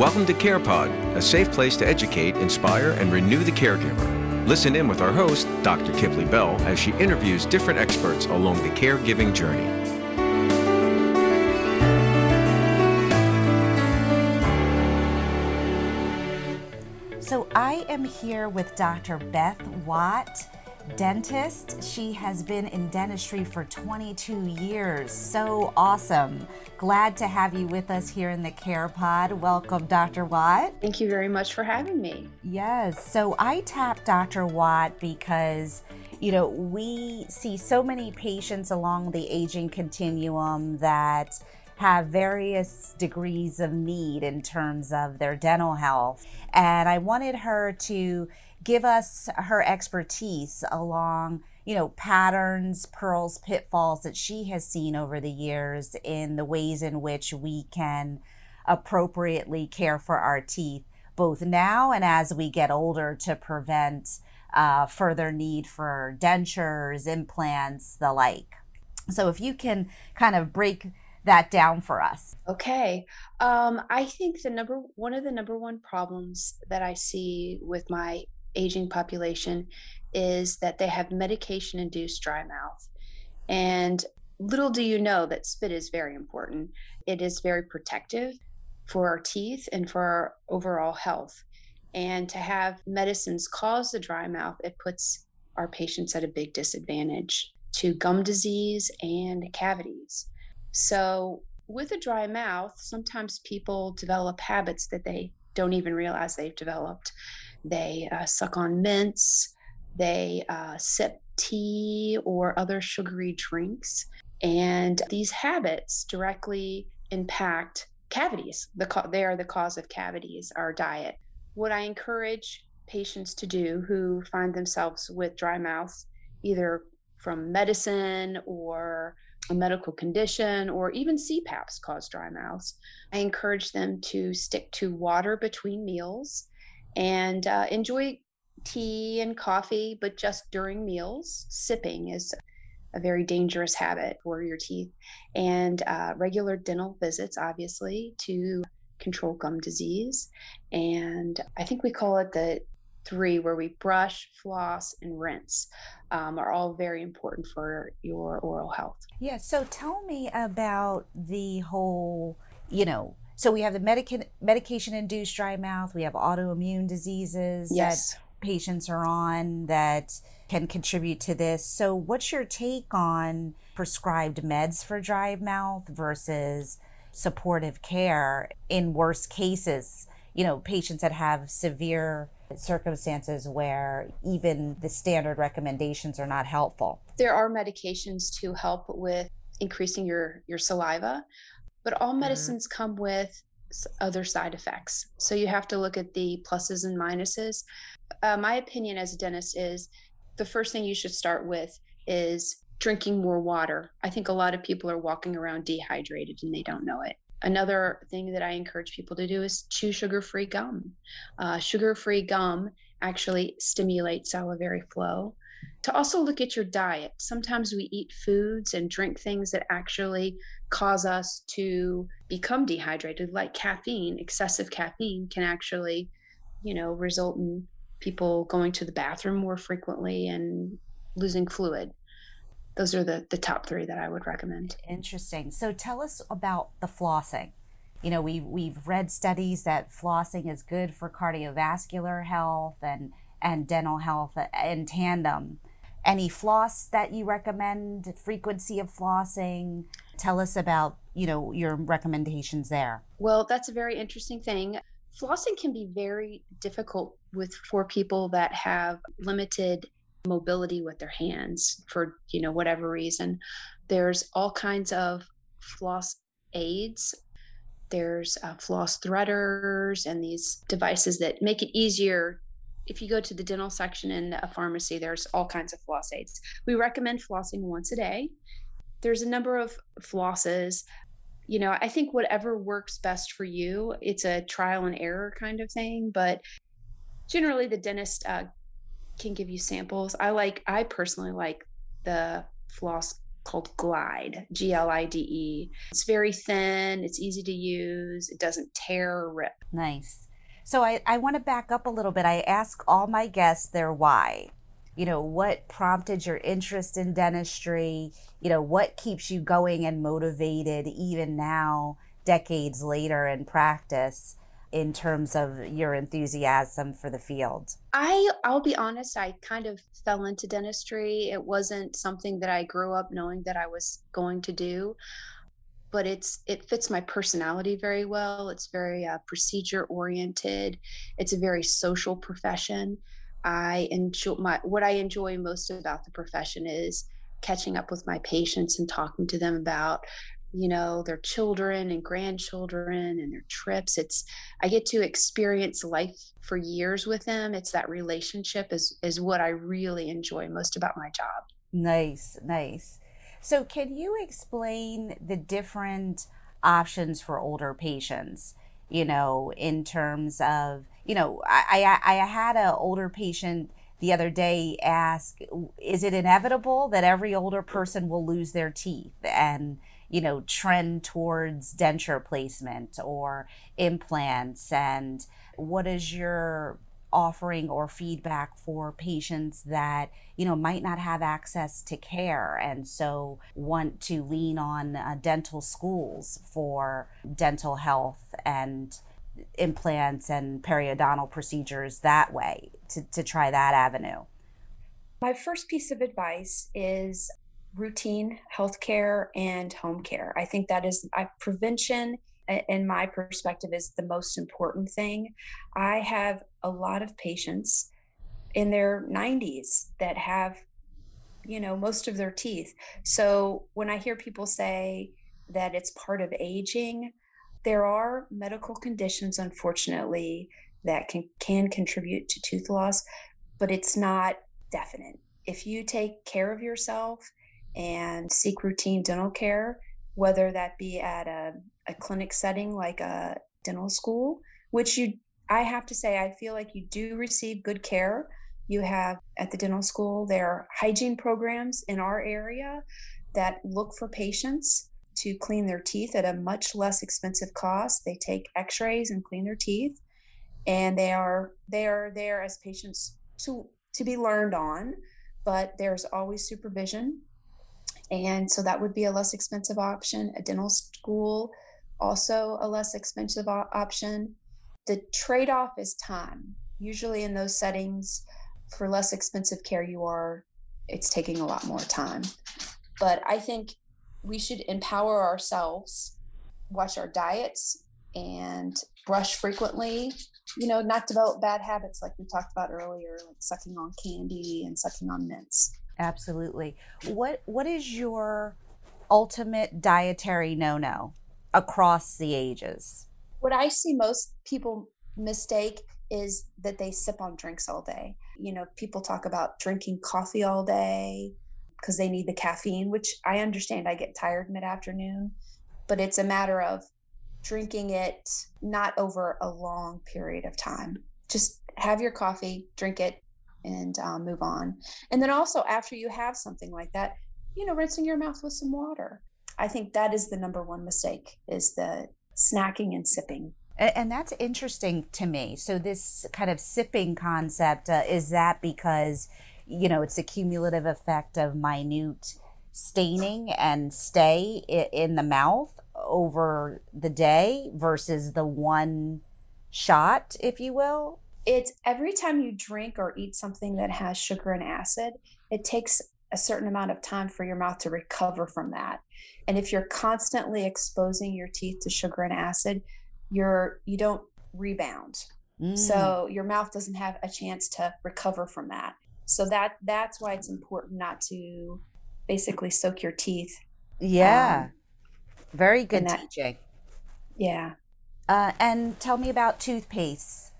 Welcome to CarePod, a safe place to educate, inspire, and renew the caregiver. Listen in with our host, Dr. Kipley Bell, as she interviews different experts along the caregiving journey. So, I am here with Dr. Beth Watt dentist. She has been in dentistry for 22 years. So awesome. Glad to have you with us here in the Care Pod. Welcome, Dr. Watt. Thank you very much for having me. Yes. So I tapped Dr. Watt because you know, we see so many patients along the aging continuum that have various degrees of need in terms of their dental health. And I wanted her to give us her expertise along you know patterns pearls pitfalls that she has seen over the years in the ways in which we can appropriately care for our teeth both now and as we get older to prevent uh, further need for dentures implants the like. So if you can kind of break that down for us. Okay. Um, i think the number one of the number one problems that i see with my aging population is that they have medication induced dry mouth. And little do you know that spit is very important. It is very protective for our teeth and for our overall health. And to have medicines cause the dry mouth, it puts our patients at a big disadvantage to gum disease and cavities. So, with a dry mouth, sometimes people develop habits that they don't even realize they've developed. They uh, suck on mints. They uh, sip tea or other sugary drinks. And these habits directly impact cavities. The they are the cause of cavities, our diet. What I encourage patients to do who find themselves with dry mouth, either from medicine or a medical condition or even CPAPs cause dry mouths, I encourage them to stick to water between meals and uh, enjoy tea and coffee, but just during meals. Sipping is a very dangerous habit for your teeth, and uh, regular dental visits, obviously, to control gum disease. And I think we call it the three, where we brush, floss, and rinse, um, are all very important for your oral health. Yeah. So tell me about the whole, you know, so we have the medica- medication induced dry mouth, we have autoimmune diseases yes. that patients are on that can contribute to this. So, what's your take on prescribed meds for dry mouth versus supportive care in worst cases? You know, patients that have severe circumstances where even the standard recommendations are not helpful. There are medications to help with increasing your your saliva but all mm-hmm. medicines come with other side effects. So you have to look at the pluses and minuses. Uh, my opinion as a dentist is the first thing you should start with is drinking more water. I think a lot of people are walking around dehydrated and they don't know it. Another thing that I encourage people to do is chew sugar free gum. Uh, sugar free gum actually stimulates salivary flow to also look at your diet. Sometimes we eat foods and drink things that actually cause us to become dehydrated, like caffeine. Excessive caffeine can actually, you know, result in people going to the bathroom more frequently and losing fluid. Those are the, the top three that I would recommend. Interesting. So tell us about the flossing. You know, we we've read studies that flossing is good for cardiovascular health and and dental health in tandem. Any floss that you recommend, frequency of flossing? Tell us about, you know, your recommendations there. Well, that's a very interesting thing. Flossing can be very difficult with for people that have limited mobility with their hands for, you know, whatever reason. There's all kinds of floss aids there's uh, floss threaders and these devices that make it easier if you go to the dental section in a pharmacy, there's all kinds of floss aids. We recommend flossing once a day. There's a number of flosses. You know, I think whatever works best for you, it's a trial and error kind of thing, but generally the dentist uh, can give you samples. I like, I personally like the floss called Glide, G L I D E. It's very thin, it's easy to use, it doesn't tear or rip. Nice. So I, I want to back up a little bit. I ask all my guests their why. You know, what prompted your interest in dentistry? You know, what keeps you going and motivated even now, decades later in practice? in terms of your enthusiasm for the field? I I'll be honest, I kind of fell into dentistry. It wasn't something that I grew up knowing that I was going to do, but it's it fits my personality very well. It's very uh, procedure oriented. It's a very social profession. I enjoy my what I enjoy most about the profession is catching up with my patients and talking to them about you know their children and grandchildren and their trips it's i get to experience life for years with them it's that relationship is is what i really enjoy most about my job nice nice so can you explain the different options for older patients you know in terms of you know i i, I had an older patient the other day ask is it inevitable that every older person will lose their teeth and you know, trend towards denture placement or implants? And what is your offering or feedback for patients that you know might not have access to care and so want to lean on uh, dental schools for dental health and implants and periodontal procedures that way to, to try that avenue my first piece of advice is routine healthcare and home care. I think that is uh, prevention in my perspective is the most important thing. I have a lot of patients in their 90s that have you know most of their teeth. So when I hear people say that it's part of aging, there are medical conditions unfortunately that can can contribute to tooth loss, but it's not definite. If you take care of yourself and seek routine dental care, whether that be at a, a clinic setting like a dental school, which you I have to say, I feel like you do receive good care. You have at the dental school, there are hygiene programs in our area that look for patients to clean their teeth at a much less expensive cost. They take x-rays and clean their teeth and they are they are there as patients to to be learned on, but there's always supervision and so that would be a less expensive option. A dental school, also a less expensive option. The trade off is time. Usually in those settings, for less expensive care, you are, it's taking a lot more time. But I think we should empower ourselves, watch our diets, and brush frequently. You know, not develop bad habits like we talked about earlier, like sucking on candy and sucking on mints. Absolutely. What what is your ultimate dietary no-no across the ages? What I see most people mistake is that they sip on drinks all day. You know, people talk about drinking coffee all day because they need the caffeine, which I understand. I get tired mid afternoon, but it's a matter of drinking it not over a long period of time. Just have your coffee, drink it, and um, move on. And then also after you have something like that, you know, rinsing your mouth with some water. I think that is the number one mistake is the snacking and sipping. And that's interesting to me. So this kind of sipping concept uh, is that because you know it's a cumulative effect of minute staining and stay in the mouth over the day versus the one shot, if you will it's every time you drink or eat something that has sugar and acid, it takes a certain amount of time for your mouth to recover from that. And if you're constantly exposing your teeth to sugar and acid, you're you don't rebound. Mm. So your mouth doesn't have a chance to recover from that. So that that's why it's important not to basically soak your teeth. Yeah. Um, Very good that, teaching. Yeah. Uh, and tell me about toothpaste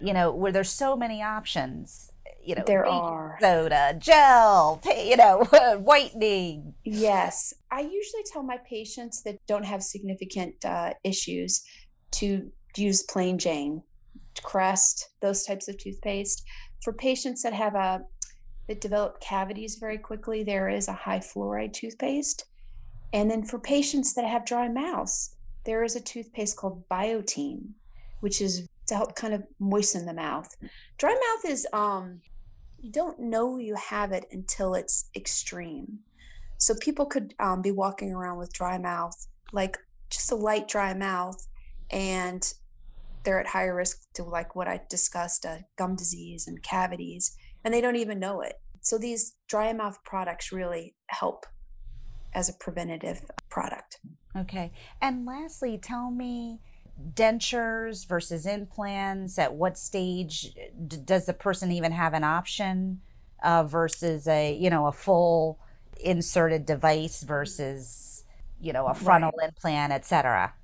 you know, where there's so many options. You know, there are soda, gel, you know, whitening. Yes, I usually tell my patients that don't have significant uh, issues to use plain Jane, Crest, those types of toothpaste. For patients that have a that develop cavities very quickly, there is a high fluoride toothpaste. And then for patients that have dry mouths, there is a toothpaste called Biotene, which is to help kind of moisten the mouth. Dry mouth is um you don't know you have it until it's extreme. So people could um, be walking around with dry mouth, like just a light dry mouth, and they're at higher risk to like what I discussed, uh, gum disease and cavities, and they don't even know it. So these dry mouth products really help as a preventative product. Okay. And lastly, tell me dentures versus implants. At what stage d- does the person even have an option uh, versus a, you know, a full inserted device versus, you know, a frontal right. implant, etc.?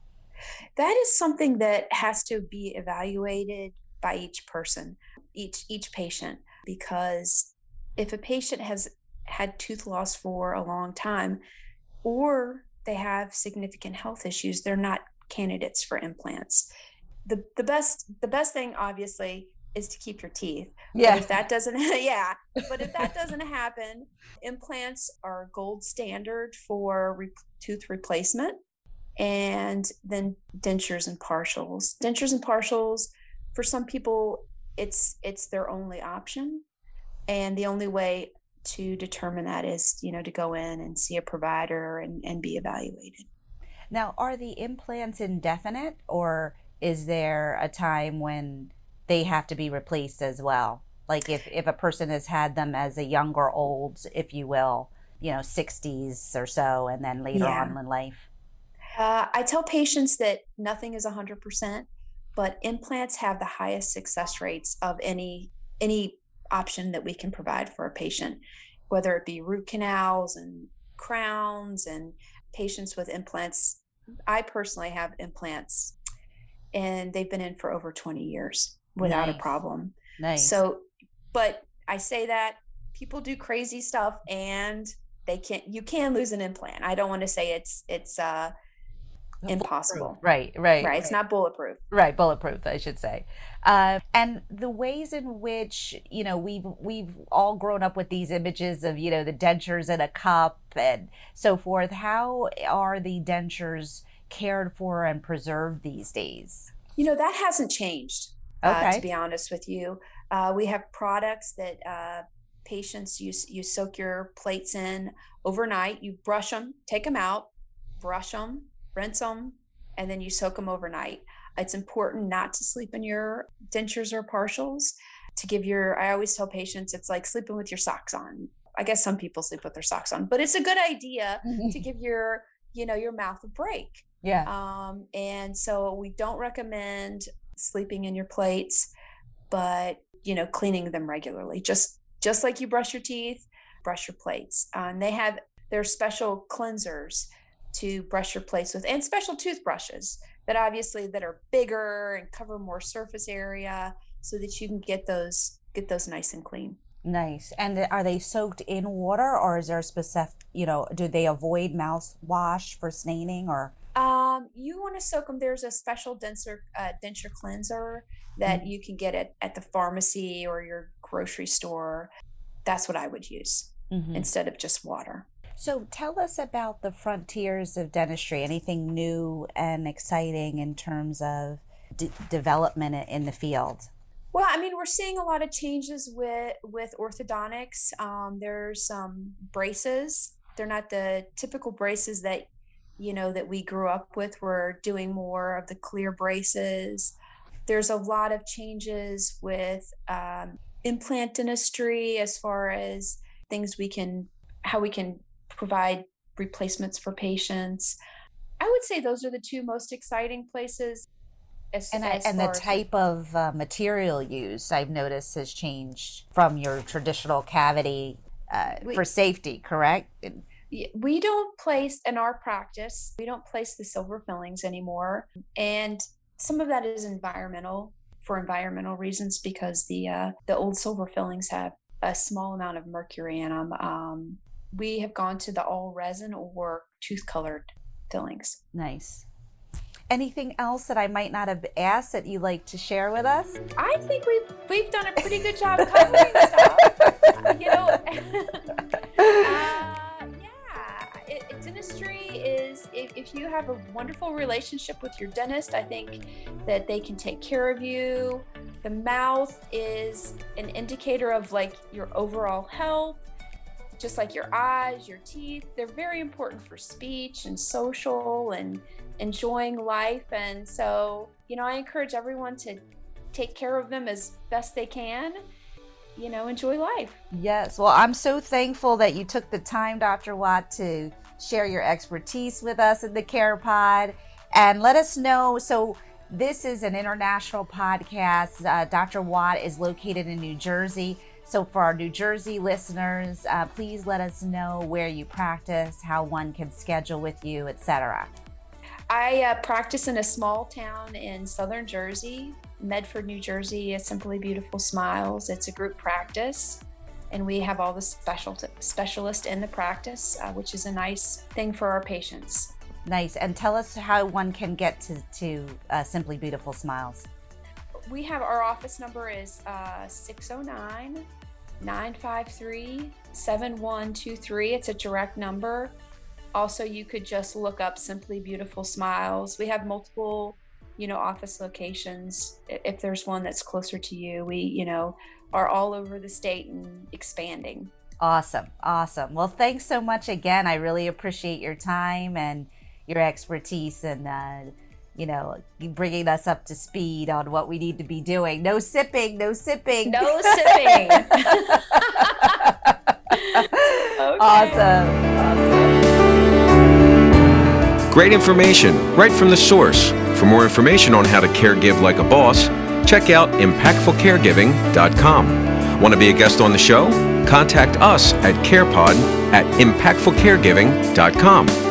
That is something that has to be evaluated by each person, each each patient, because if a patient has had tooth loss for a long time, or they have significant health issues, they're not candidates for implants. The the best the best thing obviously is to keep your teeth. Yeah. But if that doesn't yeah, but if that doesn't happen, implants are gold standard for re- tooth replacement and then dentures and partials. Dentures and partials for some people it's it's their only option and the only way to determine that is you know to go in and see a provider and, and be evaluated now are the implants indefinite or is there a time when they have to be replaced as well like if, if a person has had them as a young or old if you will you know 60s or so and then later yeah. on in life uh, i tell patients that nothing is 100% but implants have the highest success rates of any any option that we can provide for a patient, whether it be root canals and crowns and patients with implants. I personally have implants and they've been in for over 20 years without nice. a problem. Nice. So, but I say that people do crazy stuff and they can't, you can lose an implant. I don't want to say it's, it's, uh, impossible. Right, right, right. It's not bulletproof. Right, bulletproof, I should say. Uh, and the ways in which you know we've we've all grown up with these images of you know the dentures in a cup and so forth. How are the dentures cared for and preserved these days? You know that hasn't changed. Okay. Uh, to be honest with you, uh, we have products that uh, patients you you soak your plates in overnight. You brush them, take them out, brush them, rinse them, and then you soak them overnight. It's important not to sleep in your dentures or partials. To give your, I always tell patients it's like sleeping with your socks on. I guess some people sleep with their socks on, but it's a good idea to give your, you know, your mouth a break. Yeah. Um, and so we don't recommend sleeping in your plates, but you know, cleaning them regularly. Just just like you brush your teeth, brush your plates. Um, they have their special cleansers to brush your plates with and special toothbrushes that obviously that are bigger and cover more surface area so that you can get those get those nice and clean. Nice. And are they soaked in water or is there a specific you know do they avoid mouthwash for staining or? Um, you want to soak them there's a special denser uh, denture cleanser that mm-hmm. you can get at, at the pharmacy or your grocery store. That's what i would use mm-hmm. instead of just water so tell us about the frontiers of dentistry. Anything new and exciting in terms of d- development in the field? Well, I mean, we're seeing a lot of changes with with orthodontics. Um, there's some braces. They're not the typical braces that you know that we grew up with. We're doing more of the clear braces. There's a lot of changes with um, implant dentistry as far as things we can how we can provide replacements for patients. I would say those are the two most exciting places. As, and, as and the type of uh, material used, I've noticed, has changed from your traditional cavity uh, we, for safety, correct? We don't place in our practice, we don't place the silver fillings anymore. And some of that is environmental for environmental reasons because the uh, the old silver fillings have a small amount of mercury in them. Um, we have gone to the all resin or tooth colored fillings. Nice. Anything else that I might not have asked that you like to share with us? I think we've we've done a pretty good job covering stuff. you know, uh, yeah, it, it, dentistry is if, if you have a wonderful relationship with your dentist, I think that they can take care of you. The mouth is an indicator of like your overall health just like your eyes, your teeth, they're very important for speech and social and enjoying life. And so, you know, I encourage everyone to take care of them as best they can. You know, enjoy life. Yes. Well, I'm so thankful that you took the time, Dr. Watt, to share your expertise with us in the Care Pod and let us know. So, this is an international podcast. Uh, Dr. Watt is located in New Jersey. So, for our New Jersey listeners, uh, please let us know where you practice, how one can schedule with you, etc. I uh, practice in a small town in southern Jersey, Medford, New Jersey. It's Simply Beautiful Smiles. It's a group practice, and we have all the special specialists in the practice, uh, which is a nice thing for our patients. Nice. And tell us how one can get to, to uh, Simply Beautiful Smiles. We have our office number is uh, 609 953 7123. It's a direct number. Also, you could just look up Simply Beautiful Smiles. We have multiple, you know, office locations. If there's one that's closer to you, we, you know, are all over the state and expanding. Awesome. Awesome. Well, thanks so much again. I really appreciate your time and your expertise and, uh, you know, bringing us up to speed on what we need to be doing. No sipping, no sipping. No sipping. okay. Awesome. Awesome. Great information right from the source. For more information on how to caregive like a boss, check out impactfulcaregiving.com. Want to be a guest on the show? Contact us at CarePod at impactfulcaregiving.com.